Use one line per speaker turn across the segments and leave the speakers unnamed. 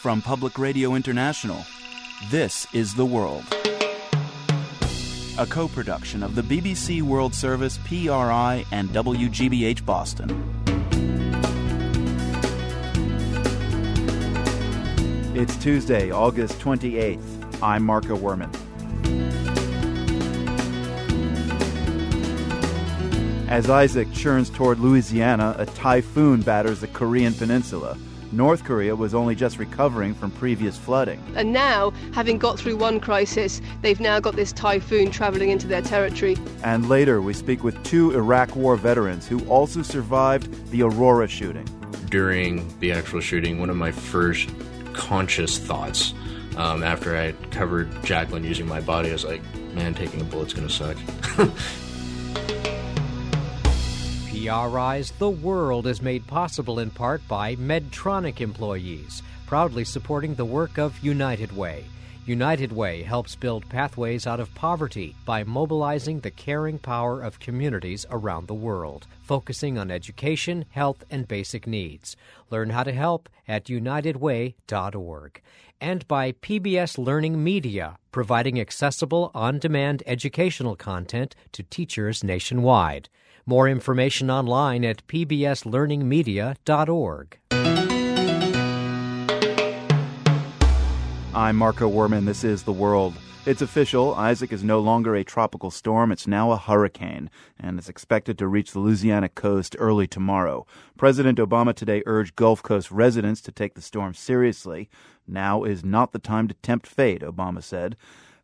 From Public Radio International, this is The World. A co production of the BBC World Service, PRI, and WGBH Boston. It's Tuesday, August 28th. I'm Marco Werman. As Isaac churns toward Louisiana, a typhoon batters the Korean peninsula. North Korea was only just recovering from previous flooding.
And now, having got through one crisis, they've now got this typhoon traveling into their territory.
And later, we speak with two Iraq War veterans who also survived the Aurora shooting.
During the actual shooting, one of my first conscious thoughts um, after I covered Jacqueline using my body, I was like, man, taking a bullet's gonna suck.
PRI's The World is made possible in part by Medtronic employees, proudly supporting the work of United Way. United Way helps build pathways out of poverty by mobilizing the caring power of communities around the world, focusing on education, health, and basic needs. Learn how to help at unitedway.org. And by PBS Learning Media, providing accessible, on demand educational content to teachers nationwide. More information online at pbslearningmedia.org.
I'm Marco Werman. This is The World. It's official. Isaac is no longer a tropical storm. It's now a hurricane and is expected to reach the Louisiana coast early tomorrow. President Obama today urged Gulf Coast residents to take the storm seriously. Now is not the time to tempt fate, Obama said.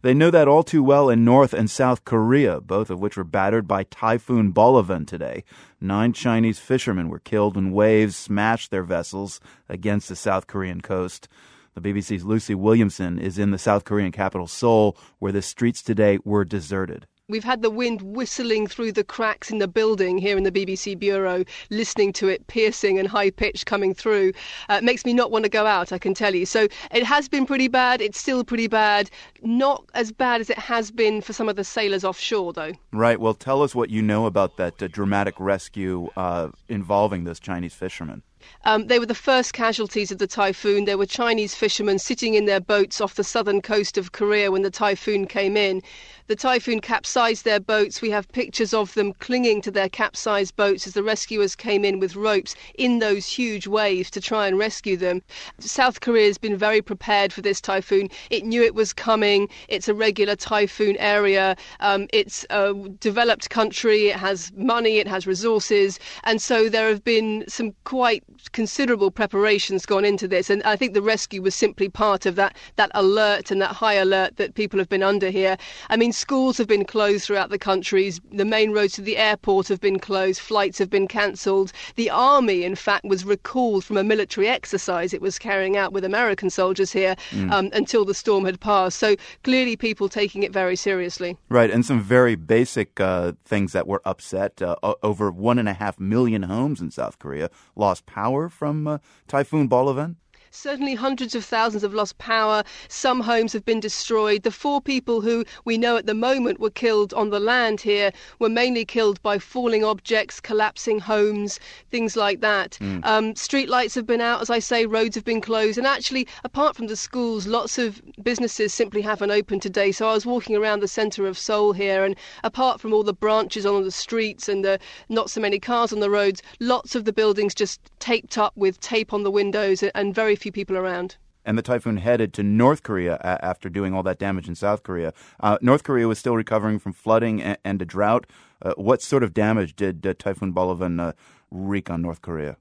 They know that all too well in North and South Korea, both of which were battered by Typhoon Bolavan today. Nine Chinese fishermen were killed when waves smashed their vessels against the South Korean coast. The BBC's Lucy Williamson is in the South Korean capital Seoul, where the streets today were deserted.
We've had the wind whistling through the cracks in the building here in the BBC bureau, listening to it piercing and high pitched coming through. Uh, it makes me not want to go out, I can tell you. So it has been pretty bad. It's still pretty bad. Not as bad as it has been for some of the sailors offshore, though.
Right. Well, tell us what you know about that uh, dramatic rescue uh, involving those Chinese fishermen.
Um, they were the first casualties of the typhoon. There were Chinese fishermen sitting in their boats off the southern coast of Korea when the typhoon came in. The typhoon capsized their boats. We have pictures of them clinging to their capsized boats as the rescuers came in with ropes in those huge waves to try and rescue them. South Korea has been very prepared for this typhoon. It knew it was coming. It's a regular typhoon area. Um, it's a developed country. It has money. It has resources. And so there have been some quite considerable preparations gone into this. And I think the rescue was simply part of that, that alert and that high alert that people have been under here. I mean, schools have been closed throughout the country. The main roads to the airport have been closed. Flights have been cancelled. The army, in fact, was recalled from a military exercise it was carrying out with American soldiers here mm. um, until the storm had passed. So clearly, people taking it very seriously.
Right, and some very basic uh, things that were upset. Uh, over one and a half million homes in South Korea lost power from uh, Typhoon Bolavan.
Certainly, hundreds of thousands have lost power. Some homes have been destroyed. The four people who we know at the moment were killed on the land here were mainly killed by falling objects, collapsing homes, things like that. Mm. Um, street lights have been out, as I say, roads have been closed. And actually, apart from the schools, lots of businesses simply haven't opened today. So I was walking around the centre of Seoul here, and apart from all the branches on the streets and the not so many cars on the roads, lots of the buildings just taped up with tape on the windows and very few few people around.
And the typhoon headed to North Korea after doing all that damage in South Korea. Uh, North Korea was still recovering from flooding and, and a drought. Uh, what sort of damage did uh, Typhoon Bolavan uh, wreak on North Korea?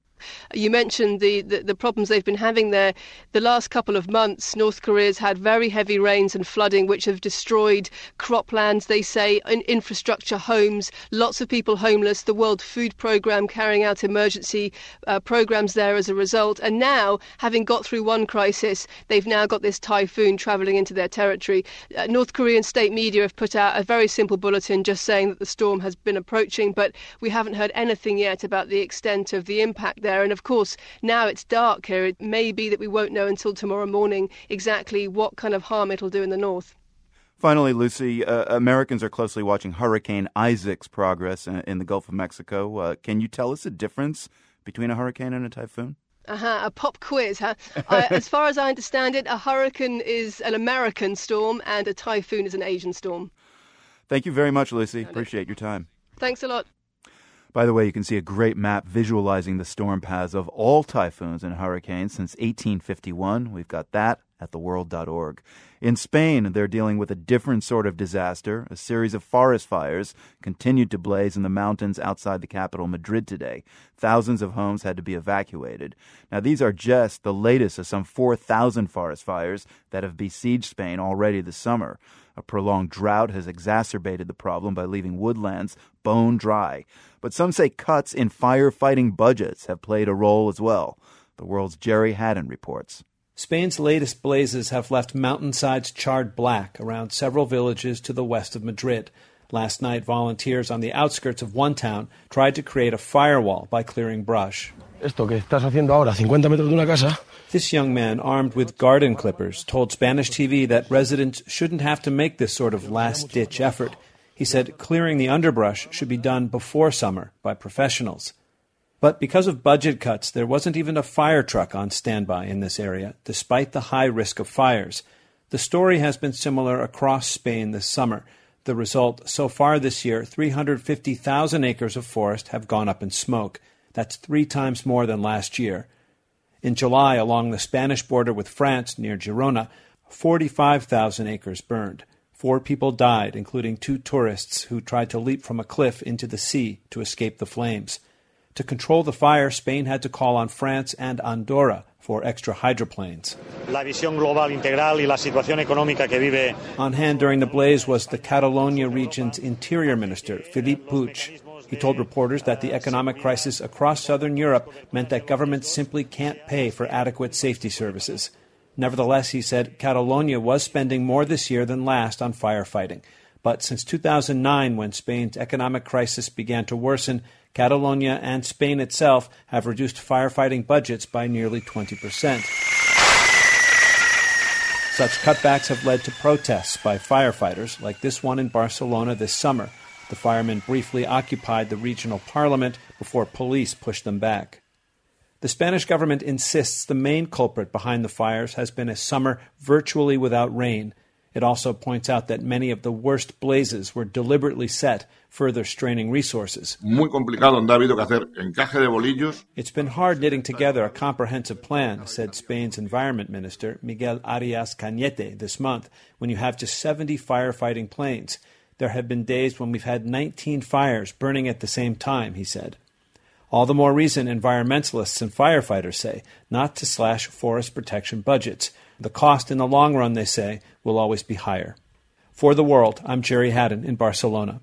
You mentioned the, the, the, problems they've been having there. The last couple of months, North Korea's had very heavy rains and flooding, which have destroyed croplands, they say, in infrastructure, homes, lots of people homeless. The World Food Programme carrying out emergency uh, programs there as a result. And now, having got through one crisis, they've now got this typhoon travelling into their territory. Uh, North Korean state media have put out a very simple bulletin just saying that the storm has been approaching, but we haven't heard anything yet about the extent of the impact there. And of course, now it's dark here. It may be that we won't know until tomorrow morning exactly what kind of harm it'll do in the north.
Finally, Lucy, uh, Americans are closely watching Hurricane Isaac's progress in, in the Gulf of Mexico. Uh, can you tell us the difference between a hurricane and a typhoon?
Uh-huh, a pop quiz, huh? I, as far as I understand it, a hurricane is an American storm and a typhoon is an Asian storm.
Thank you very much, Lucy. Appreciate your time.
Thanks a lot.
By the way, you can see a great map visualizing the storm paths of all typhoons and hurricanes since 1851. We've got that at theworld.org. In Spain, they're dealing with a different sort of disaster. A series of forest fires continued to blaze in the mountains outside the capital, Madrid, today. Thousands of homes had to be evacuated. Now, these are just the latest of some 4,000 forest fires that have besieged Spain already this summer. A prolonged drought has exacerbated the problem by leaving woodlands bone dry. But some say cuts in firefighting budgets have played a role as well. The world's Gerry Hadden reports.
Spain's latest blazes have left mountainsides charred black around several villages to the west of Madrid. Last night, volunteers on the outskirts of one town tried to create a firewall by clearing brush.
Esto que estás haciendo ahora, 50 metros de una casa.
This young man, armed with garden clippers, told Spanish TV that residents shouldn't have to make this sort of last ditch effort. He said clearing the underbrush should be done before summer by professionals. But because of budget cuts, there wasn't even a fire truck on standby in this area, despite the high risk of fires. The story has been similar across Spain this summer. The result so far this year 350,000 acres of forest have gone up in smoke. That's three times more than last year. In July, along the Spanish border with France near Girona, 45,000 acres burned. Four people died, including two tourists who tried to leap from a cliff into the sea to escape the flames. To control the fire, Spain had to call on France and Andorra for extra hydroplanes.
La visión global integral y la situación económica que vive.
On hand during the blaze was the Catalonia region's interior minister, Felip Puig. He told reporters that the economic crisis across southern Europe meant that governments simply can't pay for adequate safety services. Nevertheless, he said Catalonia was spending more this year than last on firefighting. But since 2009, when Spain's economic crisis began to worsen, Catalonia and Spain itself have reduced firefighting budgets by nearly 20%. Such cutbacks have led to protests by firefighters, like this one in Barcelona this summer. The firemen briefly occupied the regional parliament before police pushed them back. The Spanish government insists the main culprit behind the fires has been a summer virtually without rain. It also points out that many of the worst blazes were deliberately set, further straining resources.
Muy complicado donde ha habido que hacer encaje de bolillos.
It's been hard knitting together a comprehensive plan, said Spain's Environment Minister Miguel Arias Cañete this month, when you have just 70 firefighting planes. There have been days when we've had 19 fires burning at the same time, he said. All the more reason, environmentalists and firefighters say, not to slash forest protection budgets. The cost in the long run, they say, will always be higher. For the world, I'm Gerry Hadden in Barcelona.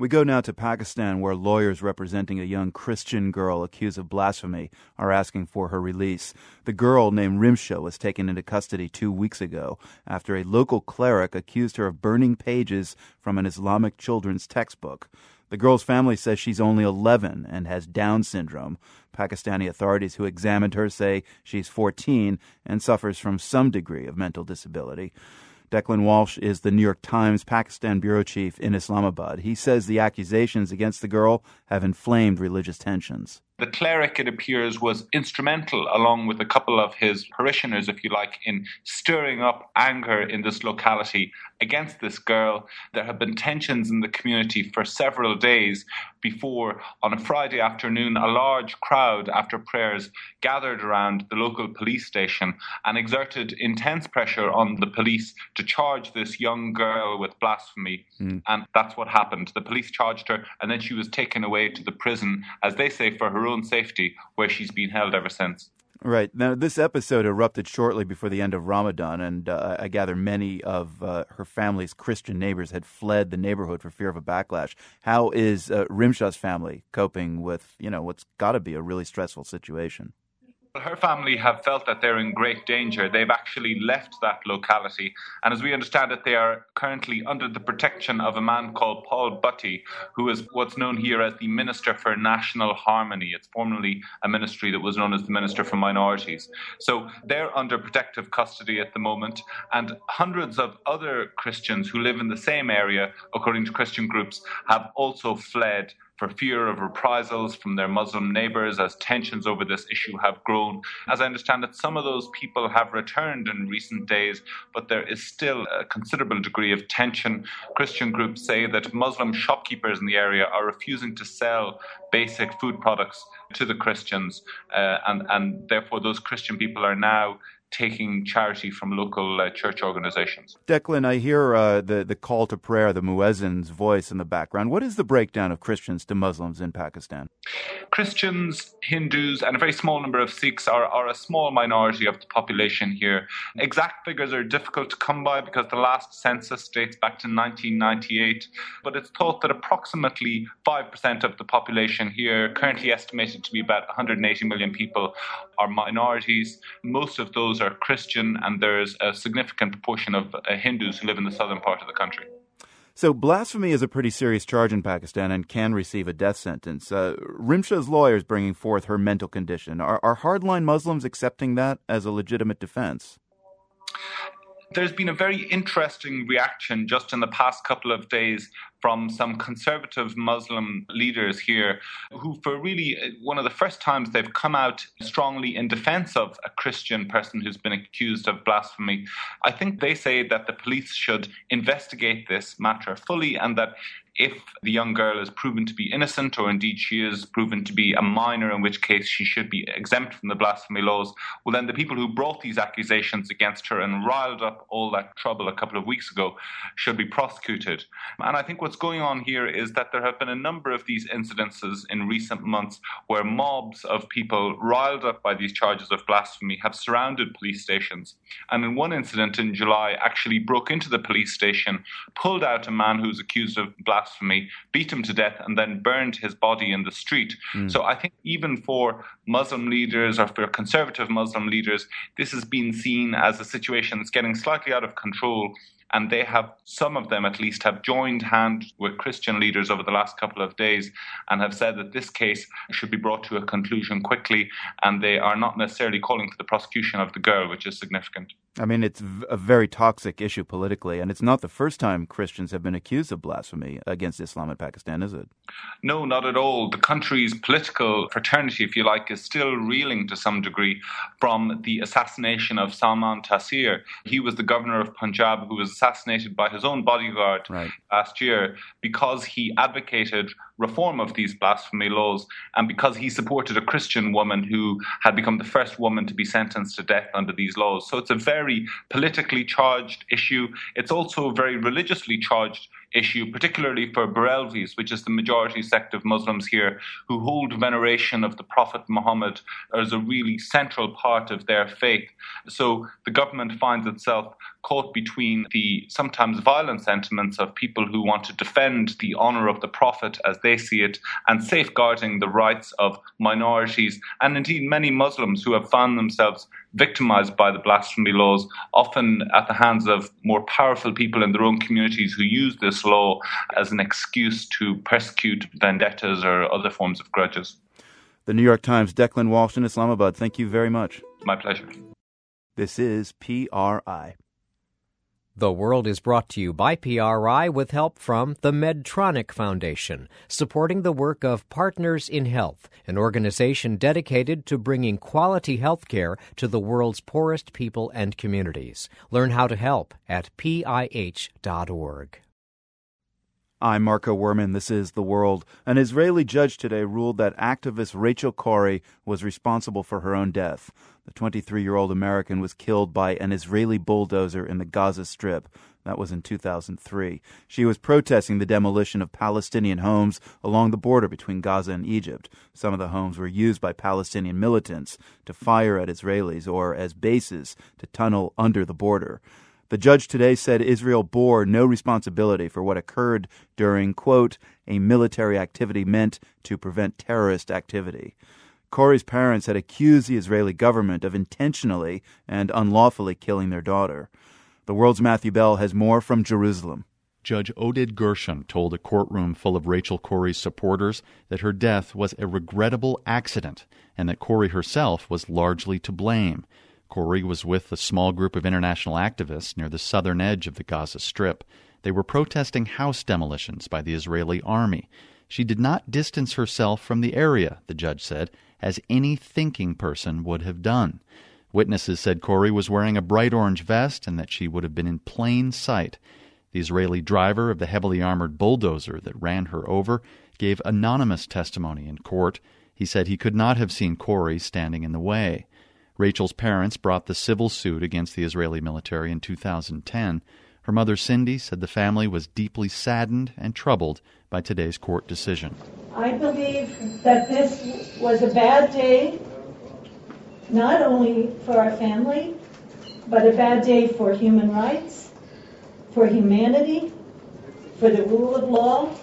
We go now to Pakistan, where lawyers representing a young Christian girl accused of blasphemy are asking for her release. The girl, named Rimsha, was taken into custody two weeks ago after a local cleric accused her of burning pages from an Islamic children's textbook. The girl's family says she's only 11 and has Down syndrome. Pakistani authorities who examined her say she's 14 and suffers from some degree of mental disability. Declan Walsh is the New York Times Pakistan bureau chief in Islamabad. He says the accusations against the girl have inflamed religious tensions.
The cleric, it appears, was instrumental, along with a couple of his parishioners, if you like, in stirring up anger in this locality against this girl. There have been tensions in the community for several days before, on a Friday afternoon, a large crowd after prayers gathered around the local police station and exerted intense pressure on the police to charge this young girl with blasphemy. Mm. And that's what happened. The police charged her, and then she was taken away to the prison, as they say, for her own safety, where she's been held ever since.
Right. Now, this episode erupted shortly before the end of Ramadan, and uh, I gather many of uh, her family's Christian neighbors had fled the neighborhood for fear of a backlash. How is uh, Rimsha's family coping with, you know, what's got to be a really stressful situation?
Her family have felt that they're in great danger. They've actually left that locality. And as we understand it, they are currently under the protection of a man called Paul Bhatti, who is what's known here as the Minister for National Harmony. It's formerly a ministry that was known as the Minister for Minorities. So they're under protective custody at the moment. And hundreds of other Christians who live in the same area, according to Christian groups, have also fled for fear of reprisals from their Muslim neighbors as tensions over this issue have grown. As I understand it, some of those people have returned in recent days, but there is still a considerable degree of tension. Christian groups say that Muslim shopkeepers in the area are refusing to sell basic food products to the Christians, uh, and, and therefore those Christian people are now taking charity from local uh, church organizations.
Declan, I hear uh, the, the call to prayer, the muezzin's voice in the background. What is the breakdown of Christians to Muslims in Pakistan?
Christians, Hindus, and a very small number of Sikhs are, are a small minority of the population here. Exact figures are difficult to come by because the last census dates back to 1998, but it's thought that approximately 5% of the population here, currently estimated to be about 180 million people, are minorities. Most of those are Christian, and there's a significant proportion of uh, Hindus who live in the southern part of the country.
So, blasphemy is a pretty serious charge in Pakistan and can receive a death sentence. Uh, Rimsha's lawyer is bringing forth her mental condition. Are, are hardline Muslims accepting that as a legitimate defense?
There's been a very interesting reaction just in the past couple of days from some conservative Muslim leaders here who, for really uh, one of the first times, they've come out strongly in defense of a Christian person who's been accused of blasphemy. I think they say that the police should investigate this matter fully and that if the young girl is proven to be innocent, or indeed she is proven to be a minor, in which case she should be exempt from the blasphemy laws, well, then the people who brought these accusations against her and riled up all that trouble a couple of weeks ago should be prosecuted. And I think what's going on here is that there have been a number of these incidences in recent months where mobs of people riled up by these charges of blasphemy have surrounded police stations. And in one incident in July, actually broke into the police station, pulled out a man who was accused of blasphemy beat him to death, and then burned his body in the street. Mm. So I think even for Muslim leaders or for conservative Muslim leaders, this has been seen as a situation that's getting slightly out of control and they have some of them at least have joined hand with Christian leaders over the last couple of days and have said that this case should be brought to a conclusion quickly and they are not necessarily calling for the prosecution of the girl which is significant
I mean, it's a very toxic issue politically, and it's not the first time Christians have been accused of blasphemy against Islam in Pakistan, is it?
No, not at all. The country's political fraternity, if you like, is still reeling to some degree from the assassination of Salman Taseer. He was the governor of Punjab who was assassinated by his own bodyguard right. last year because he advocated reform of these blasphemy laws and because he supported a Christian woman who had become the first woman to be sentenced to death under these laws. So it's a very politically charged issue. It's also a very religiously charged issue, particularly for Barelvis, which is the majority sect of Muslims here, who hold veneration of the Prophet Muhammad as a really central part of their faith. So the government finds itself caught between the sometimes violent sentiments of people who want to defend the honor of the Prophet as they see it and safeguarding the rights of minorities and indeed many Muslims who have found themselves victimized by the blasphemy laws, often at the hands of more powerful people in their own communities who use this law as an excuse to persecute vendettas or other forms of grudges.
The New York Times, Declan Walsh in Islamabad, thank you very much.
My pleasure.
This is PRI.
The World is brought to you by PRI with help from the Medtronic Foundation, supporting the work of Partners in Health, an organization dedicated to bringing quality health care to the world's poorest people and communities. Learn how to help at pih.org.
I'm Marco Werman. This is The World. An Israeli judge today ruled that activist Rachel Corrie was responsible for her own death. The 23 year old American was killed by an Israeli bulldozer in the Gaza Strip. That was in 2003. She was protesting the demolition of Palestinian homes along the border between Gaza and Egypt. Some of the homes were used by Palestinian militants to fire at Israelis or as bases to tunnel under the border. The judge today said Israel bore no responsibility for what occurred during, quote, a military activity meant to prevent terrorist activity. Corrie's parents had accused the Israeli government of intentionally and unlawfully killing their daughter. The world's Matthew Bell has more from Jerusalem.
Judge Oded Gershon told a courtroom full of Rachel Corrie's supporters that her death was a regrettable accident and that Corrie herself was largely to blame. Corrie was with a small group of international activists near the southern edge of the Gaza Strip. They were protesting house demolitions by the Israeli army. She did not distance herself from the area, the judge said, as any thinking person would have done. Witnesses said Corrie was wearing a bright orange vest and that she would have been in plain sight. The Israeli driver of the heavily armored bulldozer that ran her over gave anonymous testimony in court. He said he could not have seen Corrie standing in the way. Rachel's parents brought the civil suit against the Israeli military in 2010. Her mother, Cindy, said the family was deeply saddened and troubled by today's court decision.
I believe that this was a bad day, not only for our family, but a bad day for human rights, for humanity, for the rule of law,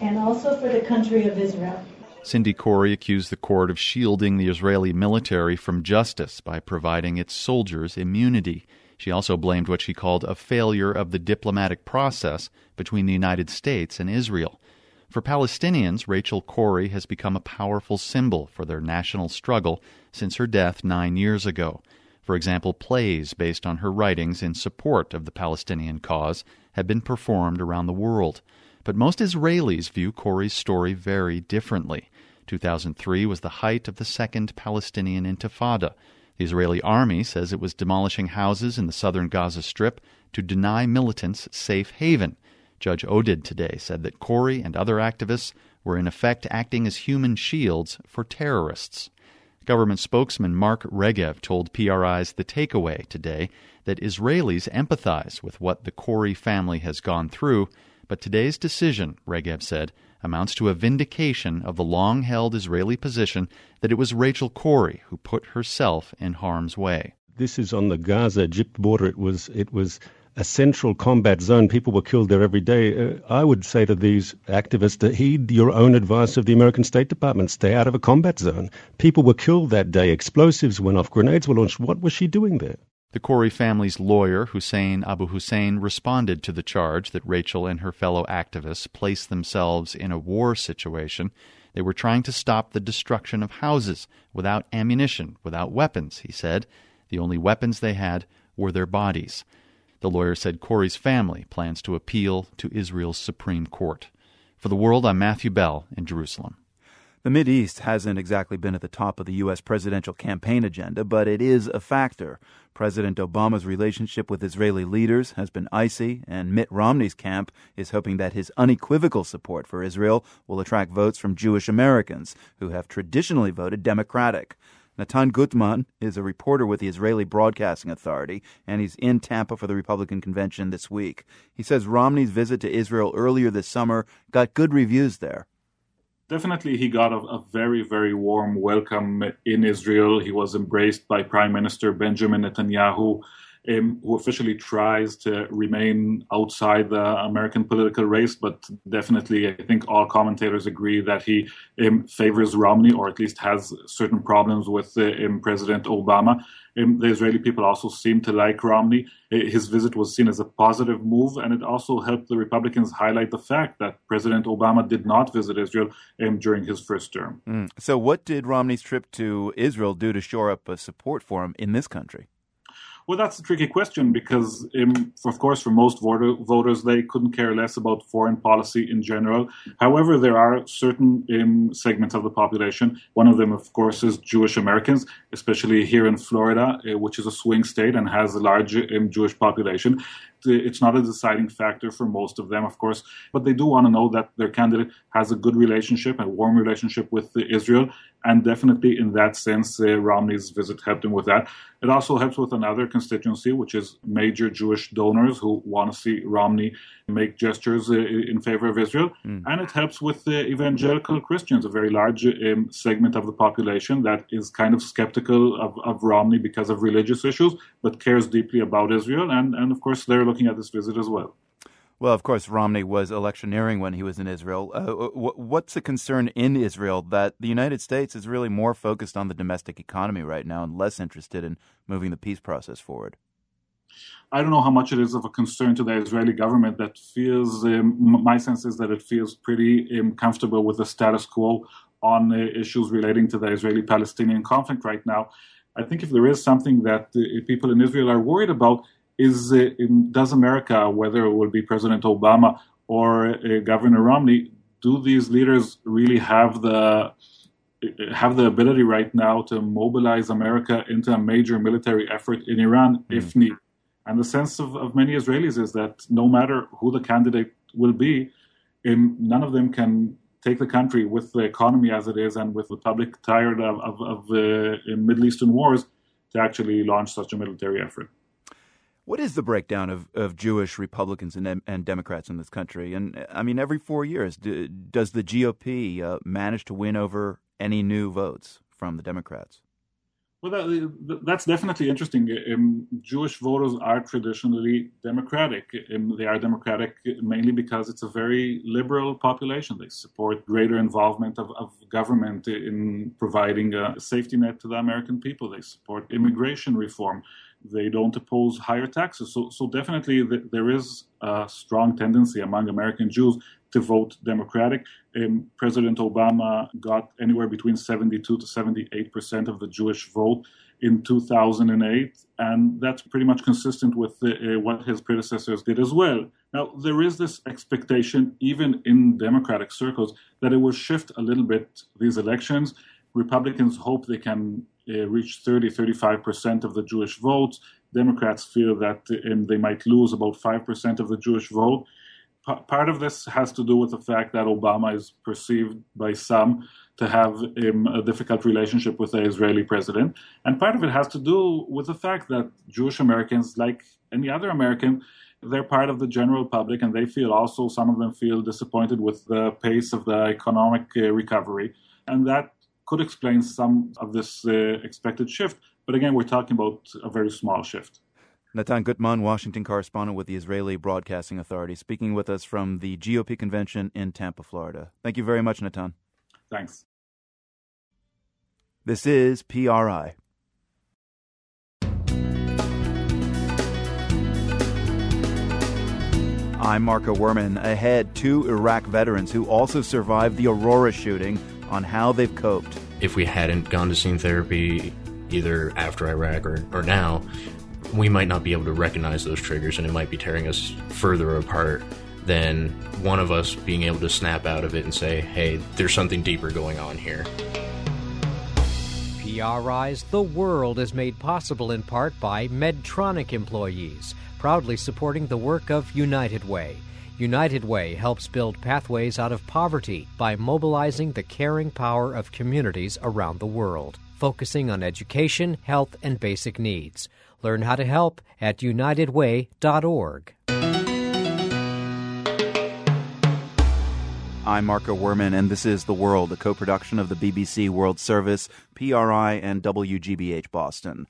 and also for the country of Israel.
Cindy Corrie accused the court of shielding the Israeli military from justice by providing its soldiers immunity. She also blamed what she called a failure of the diplomatic process between the United States and Israel. For Palestinians, Rachel Corrie has become a powerful symbol for their national struggle since her death nine years ago. For example, plays based on her writings in support of the Palestinian cause have been performed around the world. But most Israelis view Corrie's story very differently. 2003 was the height of the Second Palestinian Intifada, the Israeli army says it was demolishing houses in the southern Gaza Strip to deny militants safe haven. Judge Oded today said that Corrie and other activists were in effect acting as human shields for terrorists. Government spokesman Mark Regev told PRI's The Takeaway today that Israelis empathize with what the Corrie family has gone through, but today's decision, Regev said, amounts to a vindication of the long held Israeli position that it was Rachel Corrie who put herself in harm's way.
This is on the Gaza Egypt border. It was it was a central combat zone. People were killed there every day. Uh, I would say to these activists to heed your own advice of the American State Department. Stay out of a combat zone. People were killed that day. Explosives went off. Grenades were launched. What was she doing there?
The Corrie family's lawyer, Hussein Abu Hussein, responded to the charge that Rachel and her fellow activists placed themselves in a war situation. They were trying to stop the destruction of houses without ammunition, without weapons, he said. The only weapons they had were their bodies. The lawyer said Corrie's family plans to appeal to Israel's Supreme Court. For the world, I'm Matthew Bell in Jerusalem.
The East hasn't exactly been at the top of the U.S. presidential campaign agenda, but it is a factor. President Obama's relationship with Israeli leaders has been icy, and Mitt Romney's camp is hoping that his unequivocal support for Israel will attract votes from Jewish Americans who have traditionally voted Democratic. Nathan Guttman is a reporter with the Israeli Broadcasting Authority, and he's in Tampa for the Republican convention this week. He says Romney's visit to Israel earlier this summer got good reviews there
definitely he got a, a, very, very warm welcome in Israel. He was embraced by Prime Minister Benjamin Netanyahu, um, who officially tries to remain outside the American political race, but definitely I think all commentators agree that he um, favors Romney or at least has certain problems with uh, um, President Obama. Um, the Israeli people also seem to like Romney. His visit was seen as a positive move, and it also helped the Republicans highlight the fact that President Obama did not visit Israel um, during his first term.
Mm. So, what did Romney's trip to Israel do to shore up support for him in this country?
Well, that's a tricky question because, um, of course, for most voter, voters, they couldn't care less about foreign policy in general. However, there are certain um, segments of the population. One of them, of course, is Jewish Americans, especially here in Florida, uh, which is a swing state and has a large um, Jewish population it's not a deciding factor for most of them, of course, but they do want to know that their candidate has a good relationship, a warm relationship with Israel, and definitely in that sense, uh, Romney's visit helped him with that. It also helps with another constituency, which is major Jewish donors who want to see Romney make gestures uh, in favor of Israel, mm. and it helps with the evangelical Christians, a very large um, segment of the population that is kind of skeptical of, of Romney because of religious issues, but cares deeply about Israel, and and of course they're looking at this visit as well.
Well, of course, Romney was electioneering when he was in Israel. Uh, what's the concern in Israel that the United States is really more focused on the domestic economy right now and less interested in moving the peace process forward?
I don't know how much it is of a concern to the Israeli government that feels, um, my sense is that it feels pretty um, comfortable with the status quo on uh, issues relating to the Israeli Palestinian conflict right now. I think if there is something that uh, people in Israel are worried about, is uh, does America, whether it will be President Obama or uh, Governor Romney, do these leaders really have the have the ability right now to mobilize America into a major military effort in Iran mm. if need? And the sense of, of many Israelis is that no matter who the candidate will be, in, none of them can take the country with the economy as it is and with the public tired of, of, of the Middle Eastern wars to actually launch such a military effort.
What is the breakdown of, of Jewish Republicans and, and Democrats in this country? And I mean, every four years, do, does the GOP uh, manage to win over any new votes from the Democrats?
Well, that, that's definitely interesting. Um, Jewish voters are traditionally democratic. Um, they are democratic mainly because it's a very liberal population. They support greater involvement of, of government in providing a safety net to the American people. They support immigration reform. They don't oppose higher taxes. So, so definitely there is a strong tendency among American Jews to vote Democratic. Um, President Obama got anywhere between 72 to 78 percent of the Jewish vote in 2008, and that's pretty much consistent with the, uh, what his predecessors did as well. Now, there is this expectation, even in Democratic circles, that it will shift a little bit these elections. Republicans hope they can uh, reach 30, 35 percent of the Jewish vote. Democrats feel that um, they might lose about 5 percent of the Jewish vote part of this has to do with the fact that Obama is perceived by some to have um, a difficult relationship with the Israeli president. And part of it has to do with the fact that Jewish Americans, like any other American, they're part of the general public and they feel also, some of them feel disappointed with the pace of the economic uh, recovery. And that could explain some of this uh, expected shift. But again, we're talking about a very small shift.
Nathan Guttman, Washington correspondent with the Israeli Broadcasting Authority, speaking with us from the GOP convention in Tampa, Florida. Thank you very much, Nathan.
Thanks.
This is PRI. I'm Marco Werman. Ahead, two Iraq veterans who also survived the Aurora shooting on how they've coped.
If we hadn't gone to scene therapy, either after Iraq or, or now, we might not be able to recognize those triggers and it might be tearing us further apart than one of us being able to snap out of it and say, hey, there's something deeper going on here.
PRI's The World is made possible in part by Medtronic employees, proudly supporting the work of United Way. United Way helps build pathways out of poverty by mobilizing the caring power of communities around the world, focusing on education, health, and basic needs. Learn how to help at unitedway.org.
I'm Marco Werman, and this is The World, a co production of the BBC World Service, PRI, and WGBH Boston.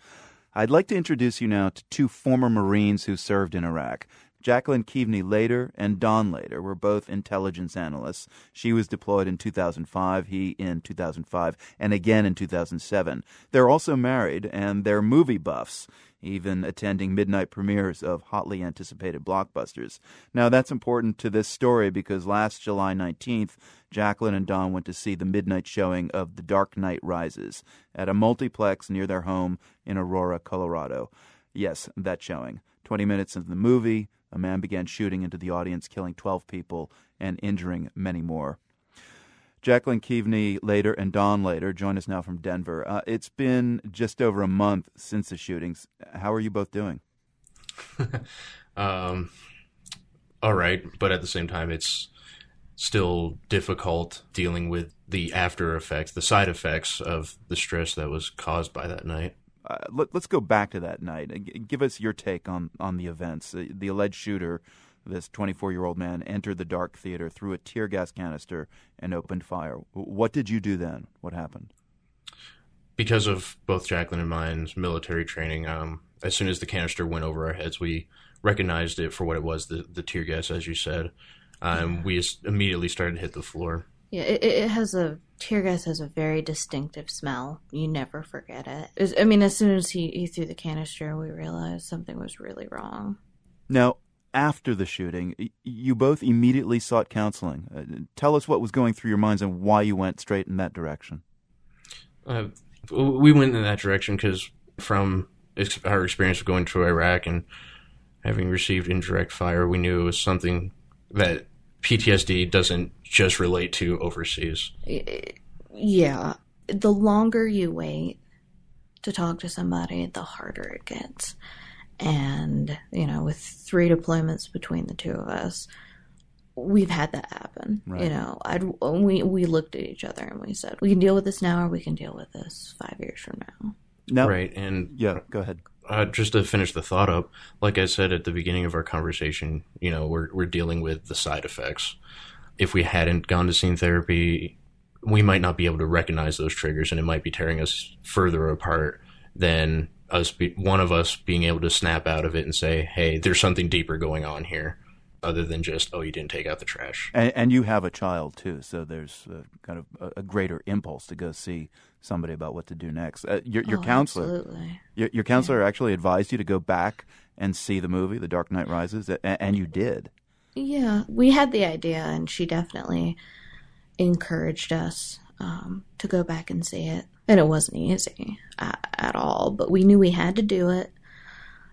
I'd like to introduce you now to two former Marines who served in Iraq. Jacqueline Keaveney later and Don later were both intelligence analysts. She was deployed in 2005, he in 2005, and again in 2007. They're also married, and they're movie buffs even attending midnight premieres of hotly anticipated blockbusters. Now, that's important to this story because last July 19th, Jacqueline and Don went to see the midnight showing of The Dark Knight Rises at a multiplex near their home in Aurora, Colorado. Yes, that showing. 20 minutes into the movie, a man began shooting into the audience, killing 12 people and injuring many more. Jacqueline Keaveney later and Don later join us now from Denver. Uh, it's been just over a month since the shootings. How are you both doing?
um, all right, but at the same time, it's still difficult dealing with the after effects, the side effects of the stress that was caused by that night.
Uh, let, us go back to that night. Give us your take on, on the events. Uh, the alleged shooter this 24 year old man entered the dark theater, threw a tear gas canister, and opened fire. What did you do then? What happened?
Because of both Jacqueline and mine's military training, um, as soon as the canister went over our heads, we recognized it for what it was the, the tear gas, as you said. Um, yeah. We immediately started to hit the floor.
Yeah, it, it has a tear gas has a very distinctive smell. You never forget it. it was, I mean, as soon as he, he threw the canister, we realized something was really wrong.
Now, after the shooting, you both immediately sought counseling. Uh, tell us what was going through your minds and why you went straight in that direction.
Uh, we went in that direction because from our experience of going to Iraq and having received indirect fire, we knew it was something that PTSD doesn't just relate to overseas.
Yeah. The longer you wait to talk to somebody, the harder it gets. And, you know, with three deployments between the two of us, we've had that happen.
Right.
You know, I'd, we, we looked at each other and we said, we can deal with this now or we can deal with this five years from now.
No.
Right. And
yeah, go ahead.
Uh, just to finish the thought up, like I said at the beginning of our conversation, you know, we're we're dealing with the side effects. If we hadn't gone to scene therapy, we might not be able to recognize those triggers, and it might be tearing us further apart than us. Be, one of us being able to snap out of it and say, "Hey, there's something deeper going on here." Other than just, oh, you didn't take out the trash.
And, and you have a child too, so there's a, kind of a, a, greater impulse to go see somebody about what to do next. Uh, your your
oh,
counselor,
absolutely.
your, your counselor yeah. actually advised you to go back and see the movie, The Dark Knight Rises, and, and you did.
Yeah, we had the idea, and she definitely encouraged us um, to go back and see it. And it wasn't easy at, at all, but we knew we had to do it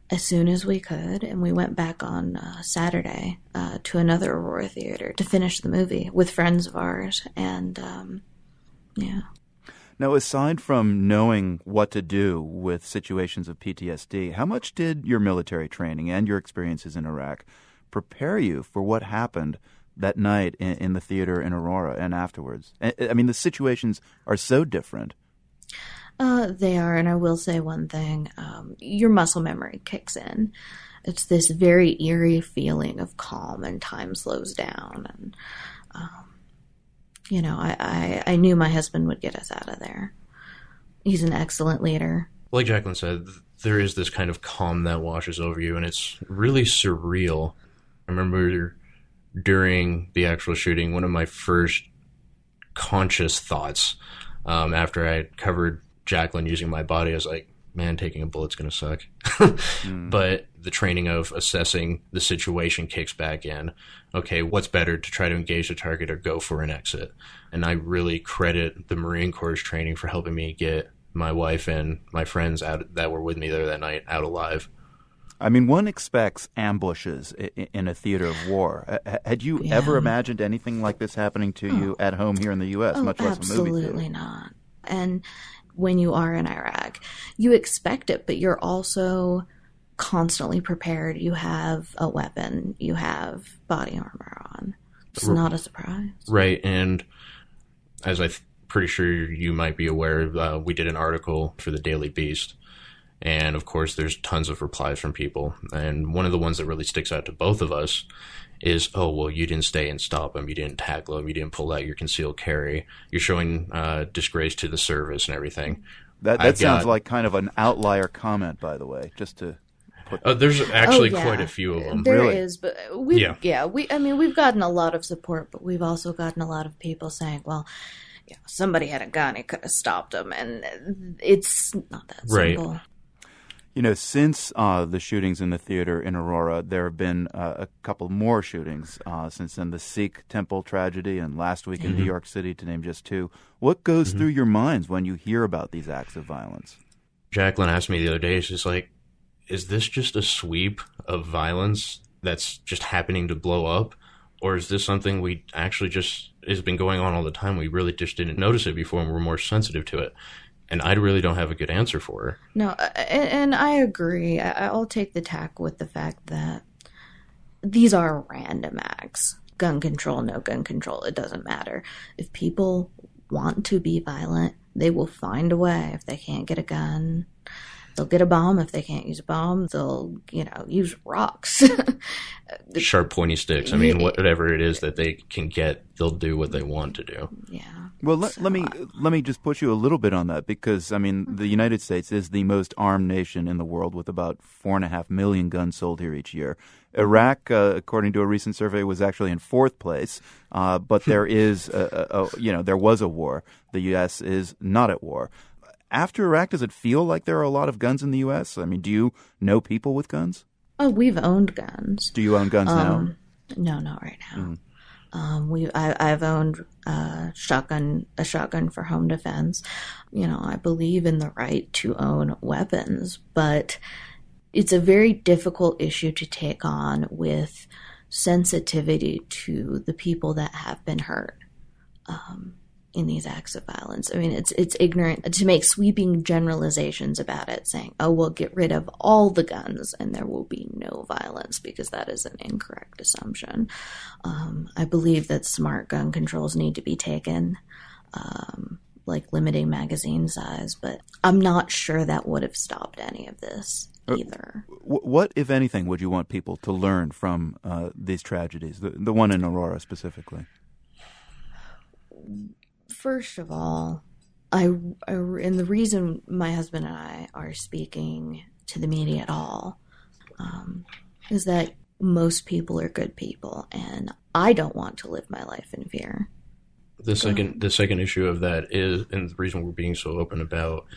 as soon as we could, and we went back on uh, Saturday uh, to another Aurora theater to finish the movie with friends of ours, and um, yeah.
Now, aside from knowing what to do with situations of PTSD, how much did your military training and your experiences in Iraq prepare you for what happened that night in, in the theater in Aurora and afterwards? I mean, the situations are so different.
Uh, they are, and I will say one thing: um, your muscle memory kicks in. It's this very eerie feeling of calm, and time slows down. And um, you know, I, I I knew my husband would get us out of there. He's an excellent leader.
Like Jacqueline said, there is this kind of calm that washes over you, and it's really surreal. I remember during the actual shooting, one of my first conscious thoughts um, after I had covered Jacqueline using my body, I was like, man, taking a bullet's going to suck. mm. But the training of assessing the situation kicks back in. Okay, what's better to try to engage the target or go for an exit? And I really credit the Marine Corps training for helping me get my wife and my friends out that were with me there that night out alive.
I mean, one expects ambushes in a theater of war. Had you yeah. ever imagined anything like this happening to oh. you at home here in the U.S.,
oh,
much less a movie theater?
Absolutely not. And when you are in Iraq. You expect it, but you're also constantly prepared. You have a weapon, you have body armor on. It's not a surprise.
Right. And as I'm pretty sure you might be aware, uh, we did an article for the Daily Beast. And of course, there's tons of replies from people. And one of the ones that really sticks out to both of us is, oh, well, you didn't stay and stop him. You didn't tackle him. You didn't pull out your concealed carry. You're showing uh, disgrace to the service and everything.
That, that sounds got, like kind of an outlier comment, by the way, just to put.
Uh, there's actually oh, yeah. quite a few of them.
There
really?
is, but we yeah. yeah, we I mean we've gotten a lot of support, but we've also gotten a lot of people saying, well, you know, somebody had a gun, it could have stopped them, and it's not that simple.
You know, since uh, the shootings in the theater in Aurora, there have been uh, a couple more shootings uh, since then. The Sikh temple tragedy and last week in mm-hmm. New York City, to name just two. What goes mm-hmm. through your minds when you hear about these acts of violence?
Jacqueline asked me the other day, she's like, is this just a sweep of violence that's just happening to blow up? Or is this something we actually just has been going on all the time? We really just didn't notice it before and we're more sensitive to it and I really don't have a good answer for her.
No, uh, and, and I agree. I, I'll take the tack with the fact that these are random acts. Gun control, no gun control, it doesn't matter. If people want to be violent, they will find a way. If they can't get a gun, they'll get a bomb. If they can't use a bomb, they'll, you know, use rocks.
Sharp, pointy sticks. I mean, whatever it is that they can get, they'll do what they want to do.
Yeah.
Well, let, so, let me let me just push you a little bit on that because I mean the United States is the most armed nation in the world with about four and a half million guns sold here each year. Iraq, uh, according to a recent survey, was actually in fourth place, uh, but there is a, a, a, you know there was a war. The U.S. is not at war. After Iraq, does it feel like there are a lot of guns in the U.S.? I mean, do you know people with guns?
Oh, we've owned guns.
Do you own guns
um, now? No, not right now. Mm. Um, we I, I've owned a shotgun a shotgun for home defense. You know, I believe in the right to own weapons, but it's a very difficult issue to take on with sensitivity to the people that have been hurt um, in these acts of violence. I mean, it's it's ignorant to make sweeping generalizations about it, saying, "Oh, we'll get rid of all the guns and there will be no violence," because that is an incorrect assumption. Um, I believe that smart gun controls need to be taken. Um, like limiting magazine size, but I'm not sure that would have stopped any of this uh, either.
What, if anything, would you want people to learn from uh, these tragedies, the, the one in Aurora specifically?
First of all, I, I, and the reason my husband and I are speaking to the media at all um, is that most people are good people, and I don't want to live my life in fear.
The second, the second issue of that is, and the reason we're being so open about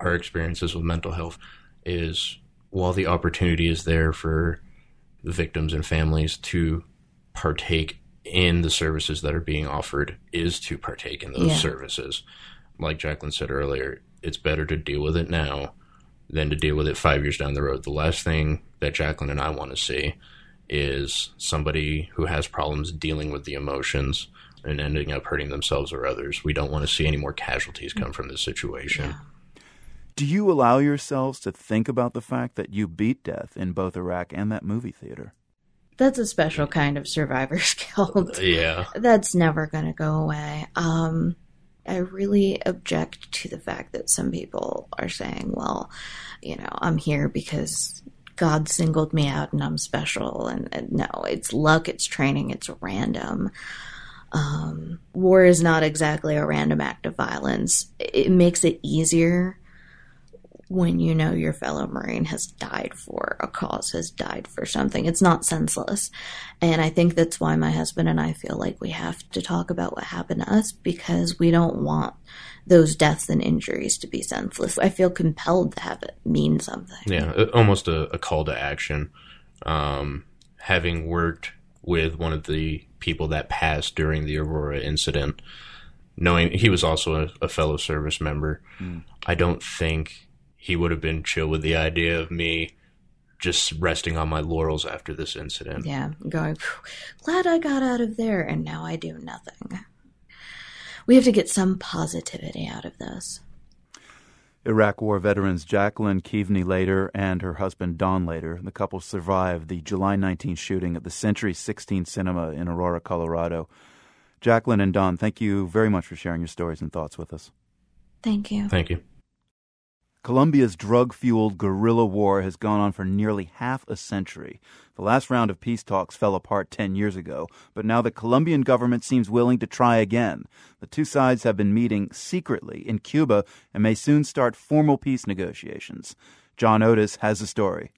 our experiences with mental health is while the opportunity is there for the victims and families to partake in the services that are being offered is to partake in those yeah. services. Like Jacqueline said earlier, it's better to deal with it now than to deal with it five years down the road. The last thing that Jacqueline and I want to see is somebody who has problems dealing with the emotions and ending up hurting themselves or others. We don't want to see any more casualties come from this situation. Yeah.
Do you allow yourselves to think about the fact that you beat death in both Iraq and that movie theater?
That's a special kind of survivor's guilt.
Yeah.
That's never going to go away. Um, I really object to the fact that some people are saying, well, you know, I'm here because God singled me out and I'm special. And, and no, it's luck, it's training, it's random. Um, war is not exactly a random act of violence. It makes it easier when you know your fellow Marine has died for a cause, has died for something. It's not senseless. And I think that's why my husband and I feel like we have to talk about what happened to us because we don't want those deaths and injuries to be senseless. I feel compelled to have it mean something.
Yeah, almost a, a call to action. Um, having worked with one of the people that passed during the Aurora incident, knowing he was also a, a fellow service member, mm. I don't think he would have been chill with the idea of me just resting on my laurels after this incident.
Yeah, going, glad I got out of there, and now I do nothing. We have to get some positivity out of this.
Iraq War veterans Jacqueline Keaveney Later and her husband Don Later. The couple survived the July 19 shooting at the Century 16 Cinema in Aurora, Colorado. Jacqueline and Don, thank you very much for sharing your stories and thoughts with us.
Thank you.
Thank you.
Colombia's drug fueled guerrilla war has gone on for nearly half a century. The last round of peace talks fell apart 10 years ago, but now the Colombian government seems willing to try again. The two sides have been meeting secretly in Cuba and may soon start formal peace negotiations. John Otis has the story.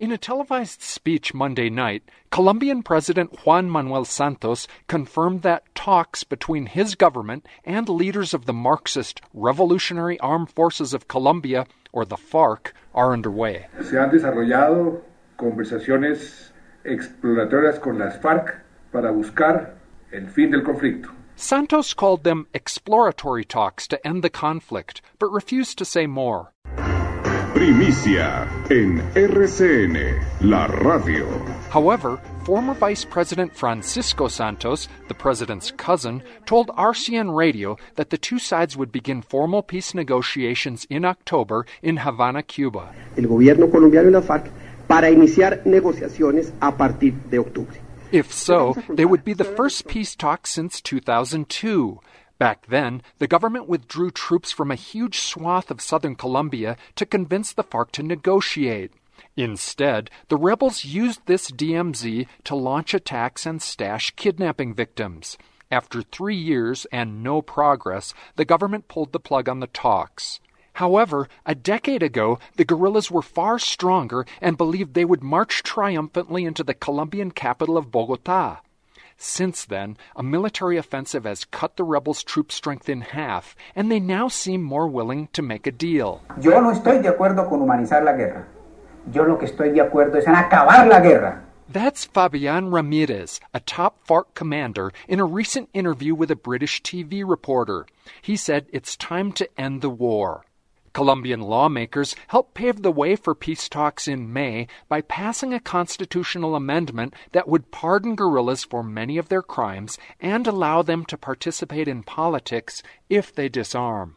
In a televised speech Monday night, Colombian President Juan Manuel Santos confirmed that talks between his government and leaders of the Marxist Revolutionary Armed Forces of Colombia, or the FARC, are underway.
Se han desarrollado conversaciones exploratorias con las FARC para buscar el fin del conflicto.
Santos called them exploratory talks to end the conflict, but refused to say more.
Primicia en RCN, la radio.
However, former Vice President Francisco Santos, the president's cousin, told RCN Radio that the two sides would begin formal peace negotiations in October in Havana, Cuba.
El gobierno colombiano y la FARC para iniciar negociaciones a partir de octubre.
If so, they would be the first peace talks since 2002. Back then, the government withdrew troops from a huge swath of southern Colombia to convince the FARC to negotiate. Instead, the rebels used this DMZ to launch attacks and stash kidnapping victims. After three years and no progress, the government pulled the plug on the talks. However, a decade ago, the guerrillas were far stronger and believed they would march triumphantly into the Colombian capital of Bogota. Since then, a military offensive has cut the rebels' troop strength in half, and they now seem more willing to make a deal.
Yo no estoy de acuerdo con humanizar la guerra. Yo lo que estoy de acuerdo es en acabar la guerra.
That's Fabian Ramirez, a top FARC commander, in a recent interview with a British TV reporter. He said it's time to end the war. Colombian lawmakers helped pave the way for peace talks in May by passing a constitutional amendment that would pardon guerrillas for many of their crimes and allow them to participate in politics if they disarm.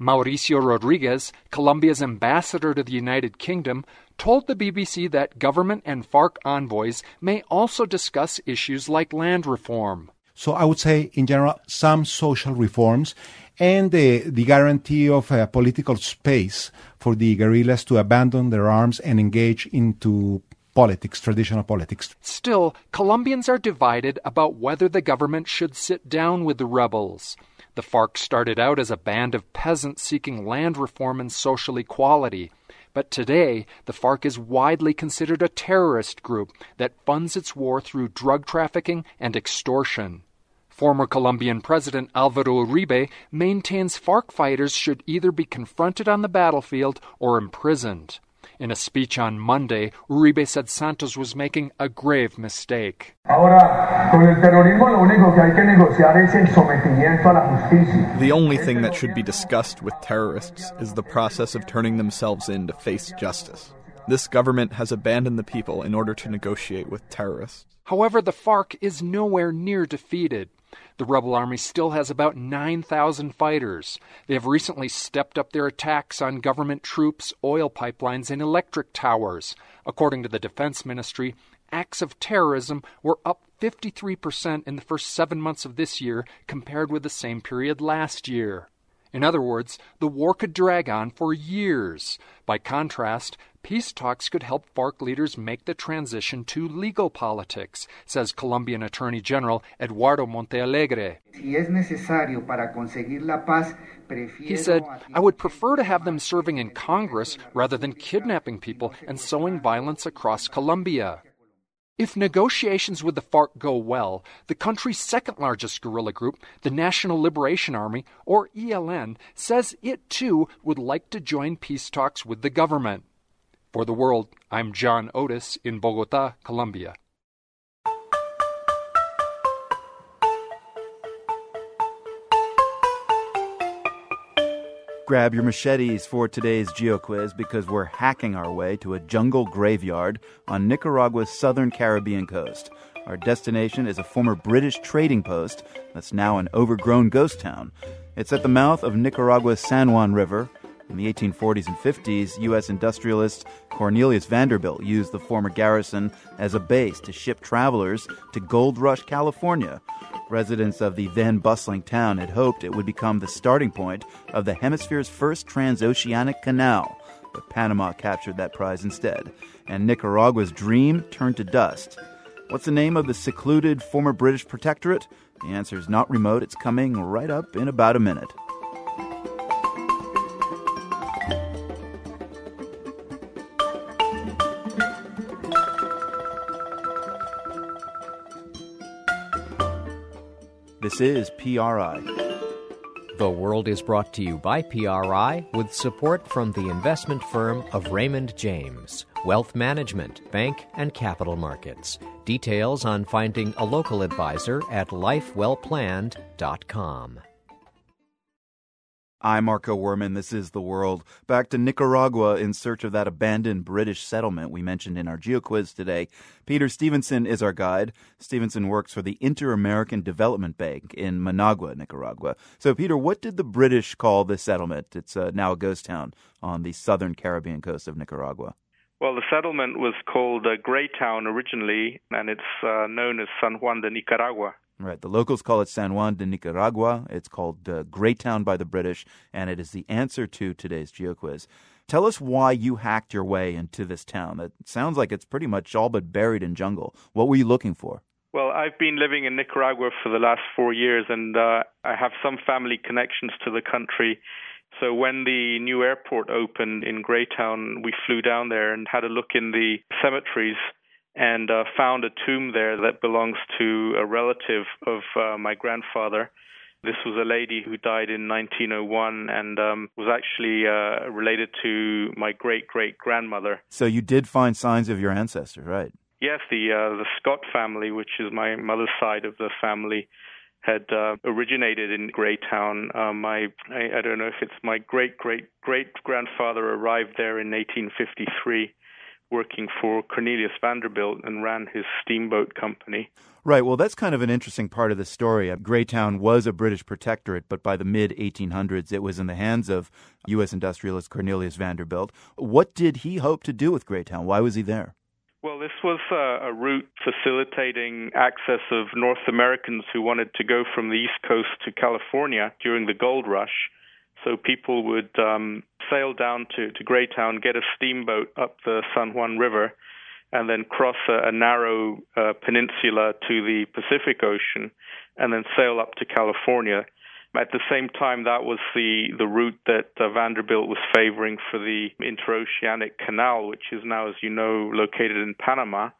Mauricio Rodriguez, Colombia's ambassador to the United Kingdom, told the BBC that government and FARC envoys may also discuss issues like land reform.
So I would say, in general, some social reforms and the, the guarantee of a political space for the guerrillas to abandon their arms and engage into politics, traditional politics.
Still, Colombians are divided about whether the government should sit down with the rebels. The FARC started out as a band of peasants seeking land reform and social equality. But today, the FARC is widely considered a terrorist group that funds its war through drug trafficking and extortion. Former Colombian President Alvaro Uribe maintains FARC fighters should either be confronted on the battlefield or imprisoned. In a speech on Monday, Uribe said Santos was making a grave mistake.
The only thing that should be discussed with terrorists is the process of turning themselves in to face justice. This government has abandoned the people in order to negotiate with terrorists.
However, the FARC is nowhere near defeated. The rebel army still has about 9,000 fighters. They have recently stepped up their attacks on government troops, oil pipelines, and electric towers. According to the Defense Ministry, acts of terrorism were up 53% in the first seven months of this year compared with the same period last year. In other words, the war could drag on for years. By contrast, peace talks could help FARC leaders make the transition to legal politics, says Colombian Attorney General Eduardo Montealegre. He said, I would prefer to have them serving in Congress rather than kidnapping people and sowing violence across Colombia. If negotiations with the FARC go well, the country's second largest guerrilla group, the National Liberation Army, or ELN, says it too would like to join peace talks with the government. For the world, I'm John Otis in Bogota, Colombia.
Grab your machetes for today's GeoQuiz because we're hacking our way to a jungle graveyard on Nicaragua's southern Caribbean coast. Our destination is a former British trading post that's now an overgrown ghost town. It's at the mouth of Nicaragua's San Juan River. In the 1840s and 50s, U.S. industrialist Cornelius Vanderbilt used the former garrison as a base to ship travelers to Gold Rush, California. Residents of the then bustling town had hoped it would become the starting point of the hemisphere's first transoceanic canal, but Panama captured that prize instead, and Nicaragua's dream turned to dust. What's the name of the secluded former British protectorate? The answer is not remote. It's coming right up in about a minute. This is PRI.
The World is brought to you by PRI with support from the investment firm of Raymond James, Wealth Management, Bank and Capital Markets. Details on finding a local advisor at lifewellplanned.com.
I'm Marco Werman. This is The World. Back to Nicaragua in search of that abandoned British settlement we mentioned in our GeoQuiz today. Peter Stevenson is our guide. Stevenson works for the Inter American Development Bank in Managua, Nicaragua. So, Peter, what did the British call this settlement? It's uh, now a ghost town on the southern Caribbean coast of Nicaragua.
Well, the settlement was called uh, originally, and it's uh, known as San Juan de Nicaragua.
Right. The locals call it San Juan de Nicaragua. It's called uh, Greytown by the British, and it is the answer to today's GeoQuiz. Tell us why you hacked your way into this town. That sounds like it's pretty much all but buried in jungle. What were you looking for?
Well, I've been living in Nicaragua for the last four years, and uh, I have some family connections to the country. So when the new airport opened in Greytown, we flew down there and had a look in the cemeteries and uh, found a tomb there that belongs to a relative of uh, my grandfather. This was a lady who died in 1901 and um, was actually uh, related to my great great grandmother.
So you did find signs of your ancestors, right?
Yes, the uh, the Scott family, which is my mother's side of the family, had uh, originated in Greytown. Um, I, I I don't know if it's my great great great grandfather arrived there in 1853 working for Cornelius Vanderbilt and ran his steamboat company.
Right. Well, that's kind of an interesting part of the story. Uh, Greytown was a British protectorate, but by the mid 1800s, it was in the hands of U.S. industrialist Cornelius Vanderbilt. What did he hope to do with Greytown? Why was he there?
Well, this was uh, a route facilitating access of North Americans who wanted to go from the East Coast to California during the gold rush. So people would um, sail down to, to Greytown, get a steamboat up the San Juan River, and then cross a, a narrow uh, peninsula to the Pacific Ocean, and then sail up to California. At the same time, that was the, the route that uh, Vanderbilt was favoring for the Interoceanic Canal, which is now, as you know, located in Panama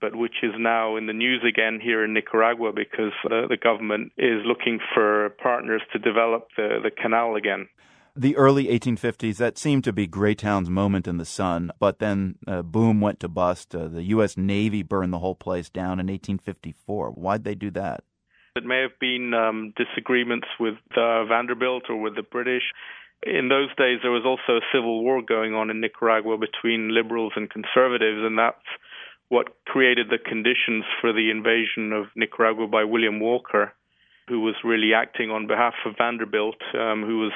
but which is now in the news again here in Nicaragua because uh, the government is looking for partners to develop the, the canal again.
The early 1850s, that seemed to be Greytown's moment in the sun, but then uh, boom went to bust. Uh, the U.S. Navy burned the whole place down in 1854. Why'd they do that?
It may have been um, disagreements with uh, Vanderbilt or with the British. In those days, there was also a civil war going on in Nicaragua between liberals and conservatives, and that's what created the conditions for the invasion of Nicaragua by William Walker, who was really acting on behalf of Vanderbilt, um, who was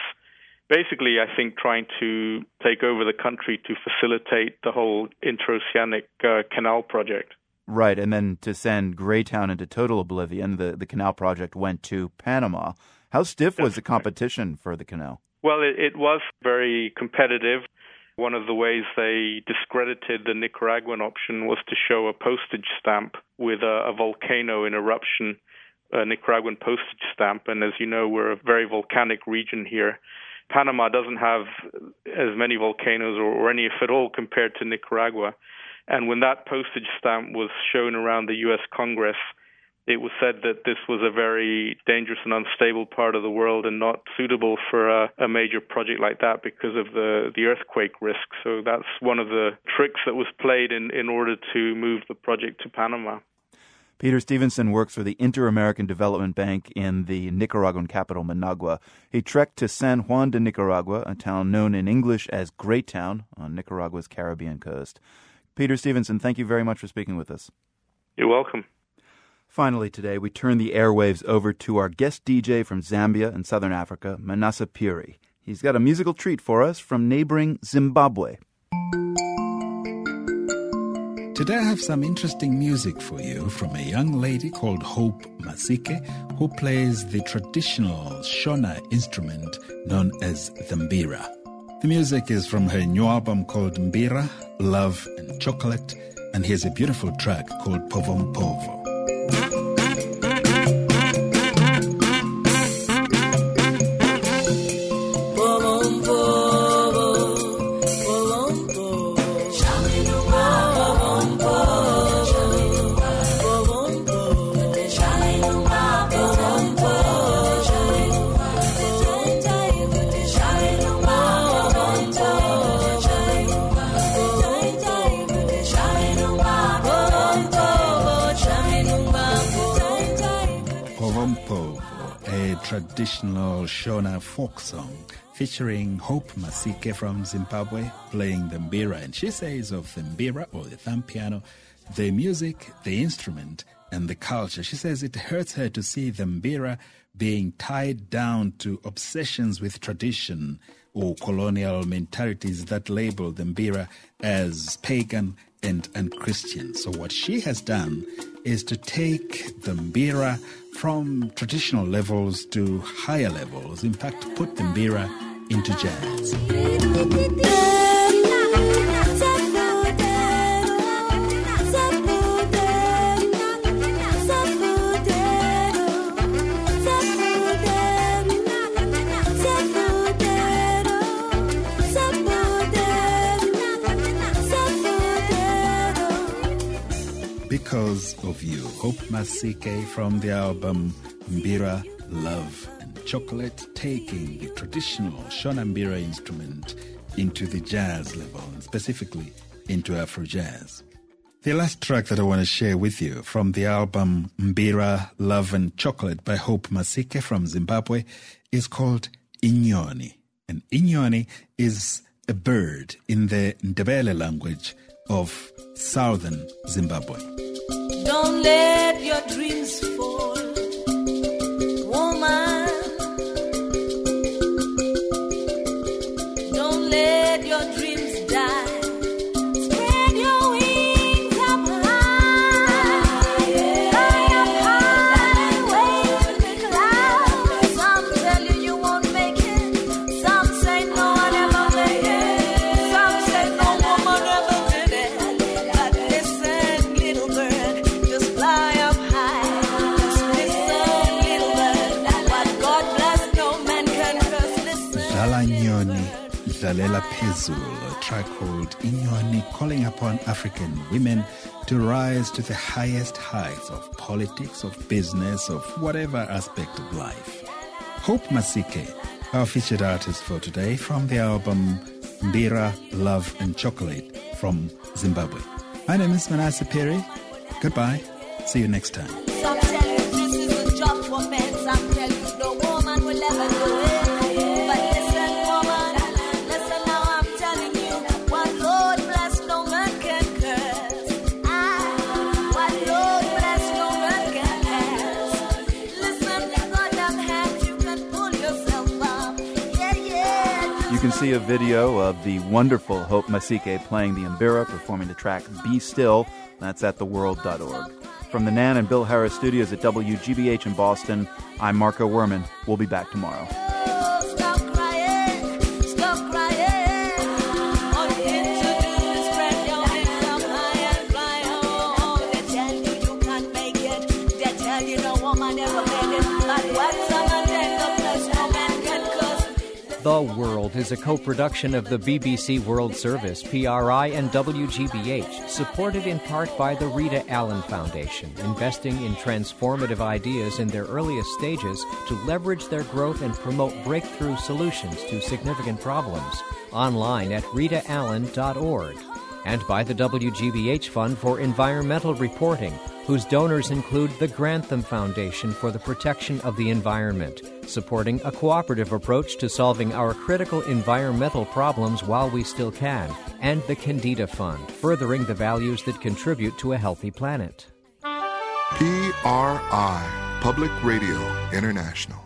basically, I think, trying to take over the country to facilitate the whole interoceanic uh, canal project.
Right, and then to send Greytown into total oblivion, the, the canal project went to Panama. How stiff was the competition for the canal?
Well, it, it was very competitive. One of the ways they discredited the Nicaraguan option was to show a postage stamp with a, a volcano in eruption, a Nicaraguan postage stamp. And as you know, we're a very volcanic region here. Panama doesn't have as many volcanoes or, or any, if at all, compared to Nicaragua. And when that postage stamp was shown around the U.S. Congress, it was said that this was a very dangerous and unstable part of the world and not suitable for a, a, major project like that because of the, the earthquake risk. So that's one of the tricks that was played in, in order to move the project to Panama.
Peter Stevenson works for the Inter American Development Bank in the Nicaraguan capital, Managua. He trekked to San Juan de Nicaragua, a town known in English as Greytown on Nicaragua's Caribbean coast. Peter Stevenson, thank you very much for speaking with us.
You're welcome.
Finally, today, we turn the airwaves over to our guest DJ from Zambia and Southern Africa, Manasseh Phiri. He's got a musical treat for us from neighboring Zimbabwe.
Today, I have some interesting music for you from a young lady called Hope Masike, who plays the traditional Shona instrument known as the mbira. The music is from her new album called Mbira, Love and Chocolate, and here's a beautiful track called Povom Povo. Mm-hmm. Traditional Shona folk song featuring Hope Masike from Zimbabwe playing the mbira. And she says of the mbira or the thumb piano, the music, the instrument, and the culture. She says it hurts her to see the mbira being tied down to obsessions with tradition or colonial mentalities that label the mbira as pagan and unchristian. So what she has done is to take the mbira from traditional levels to higher levels, in fact, put the mbira into jazz. Because of You. Hope Masike from the album Mbira, Love and Chocolate, taking the traditional Shona Mbira instrument into the jazz level, and specifically into Afro jazz. The last track that I want to share with you from the album Mbira, Love and Chocolate by Hope Masike from Zimbabwe is called Inyoni. And Inyoni is a bird in the Ndebele language of southern Zimbabwe.
Don't let your dreams fall,
Pezul, a track called Inyoni, calling upon African women to rise to the highest heights of politics, of business, of whatever aspect of life. Hope Masike, our featured artist for today from the album Mbira, Love and Chocolate from Zimbabwe. My name is Manasseh Phiri. Goodbye. See you next time.
Can
see a video of the wonderful Hope Masike playing the Mbira, performing the track Be Still. That's at theworld.org. From the Nan and Bill Harris studios at WGBH in Boston, I'm Marco Werman. We'll be back tomorrow.
The
World is a co production of the BBC World Service, PRI, and WGBH, supported in part by the Rita Allen Foundation, investing in transformative ideas in their earliest stages to leverage their growth and promote breakthrough solutions to significant problems. Online at ritaallen.org. And by the WGBH Fund for Environmental Reporting, whose donors include the Grantham Foundation for the Protection of the Environment, supporting a cooperative approach to solving our critical environmental problems while we still can, and the Kendeda Fund, furthering the values that contribute to a healthy planet.
PRI, Public Radio International.